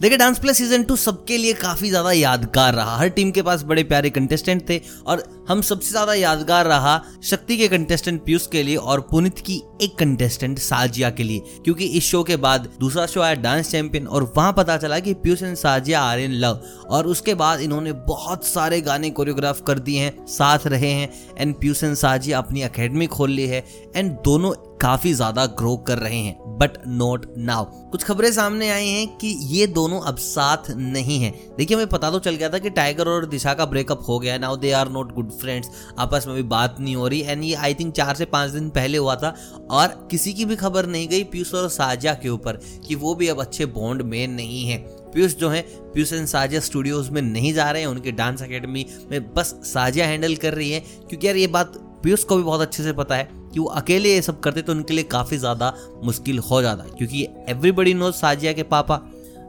देखिए dance plus season two सबके लिए काफ़ी ज़्यादा यादगार रहा। हर टीम के पास बड़े प्यारे कंटेस्टेंट थे और हम सबसे ज़्यादा यादगार रहा शक्ति के कंटेस्टेंट पीयूष के लिए और पुनित की एक कंटेस्टेंट साजिया के लिए। क्योंकि इस शो के बाद दूसरा शो आया डांस चैंपियन और वहाँ पता चला कि Piyush and Sajiya are in love और उसके बाद इन्होंने बहुत सारे गाने कोरियोग्राफ कर दिए हैं, साथ रहे हैं एंड पीयूष एंड साजिया अपनी अकेडमी खोल ली है एंड दोनों काफ़ी ज़्यादा ग्रो कर रहे हैं। बट नॉट नाउ कुछ खबरें सामने आई हैं कि ये दोनों अब साथ नहीं हैं। देखिए, हमें पता तो चल गया था कि टाइगर और दिशा का ब्रेकअप हो गया now they are not good friends आपस में भी बात नहीं हो रही। एंड ये आई थिंक चार से पाँच दिन पहले हुआ था। और किसी की भी खबर नहीं गई पीयूष और साजा के ऊपर कि वो भी अब अच्छे बॉन्ड में नहीं है। पीयूष जो है पीयूष एंड साजिया स्टूडियोज में नहीं जा रहे हैं। उनके डांस एकेडमी में बस साजिया हैंडल कर रही है। क्योंकि यार ये बात पीयूष को भी बहुत अच्छे से पता है कि वो अकेले ये सब करते तो उनके लिए काफ़ी ज़्यादा मुश्किल हो जाता क्योंकि एवरीबडी नो साजिया के पापा।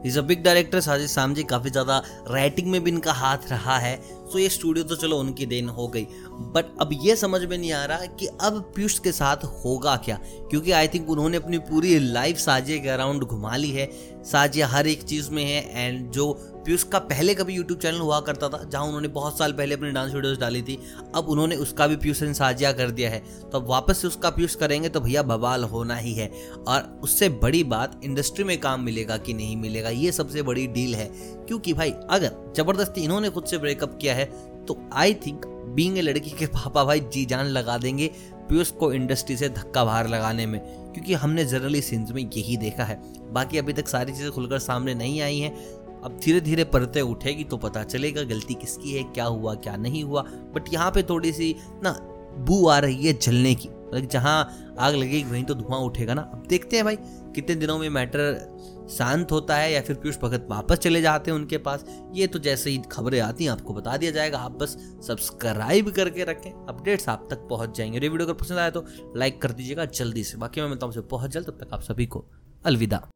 Is a big director Sajid Samji काफ़ी ज़्यादा राइटिंग में भी इनका हाथ रहा है। सो ये स्टूडियो तो चलो उनकी देन हो गई। बट अब ये समझ में नहीं आ रहा कि अब पीयूष के साथ होगा क्या? क्योंकि आई थिंक उन्होंने अपनी पूरी लाइफ साजिया के अराउंड घुमा ली है। साजिया हर एक चीज़ में है एंड जो पीयूष का पहले कभी यूट्यूब चैनल हुआ करता था, जहाँ उन्होंने बहुत साल पहले अपनी डांस वीडियोस डाली थी, अब उन्होंने उसका भी पीयूष ने साजिया कर दिया है। तो अब वापस से उसका पीयूष करेंगे तो भैया बवाल होना ही है। और उससे बड़ी बात इंडस्ट्री में काम मिलेगा कि नहीं मिलेगा, ये सबसे बड़ी डील है। क्योंकि भाई, अगर ज़बरदस्ती इन्होंने खुद से ब्रेकअप किया है तो आई थिंक बींग ए लड़की के पापा भाई जी जान लगा देंगे पीयूष को इंडस्ट्री से धक्का बाहर लगाने में। क्योंकि हमने जनरली सीन्स में यही देखा है। बाकी अभी तक सारी चीज़ें खुलकर सामने नहीं आई हैं। अब धीरे धीरे परतें उठेगी तो पता चलेगा गलती किसकी है, क्या हुआ, क्या नहीं हुआ। बट यहाँ पे थोड़ी सी ना बू आ रही है जलने की। जहाँ आग लगेगी, वहीं तो धुआँ उठेगा ना। अब देखते हैं भाई, कितने दिनों में मैटर शांत होता है या फिर पीयूष भगत वापस चले जाते हैं उनके पास। ये तो जैसे ही खबरें आती हैं, आपको बता दिया जाएगा। आप बस सब्सक्राइब करके रखें। अपडेट्स आप तक पहुँच जाएँगे। ये वीडियो अगर पसंद आया तो लाइक कर दीजिएगा जल्दी से। बाकी मैं मिलता हूँ बहुत जल्द। तब तक आप सभी को अलविदा।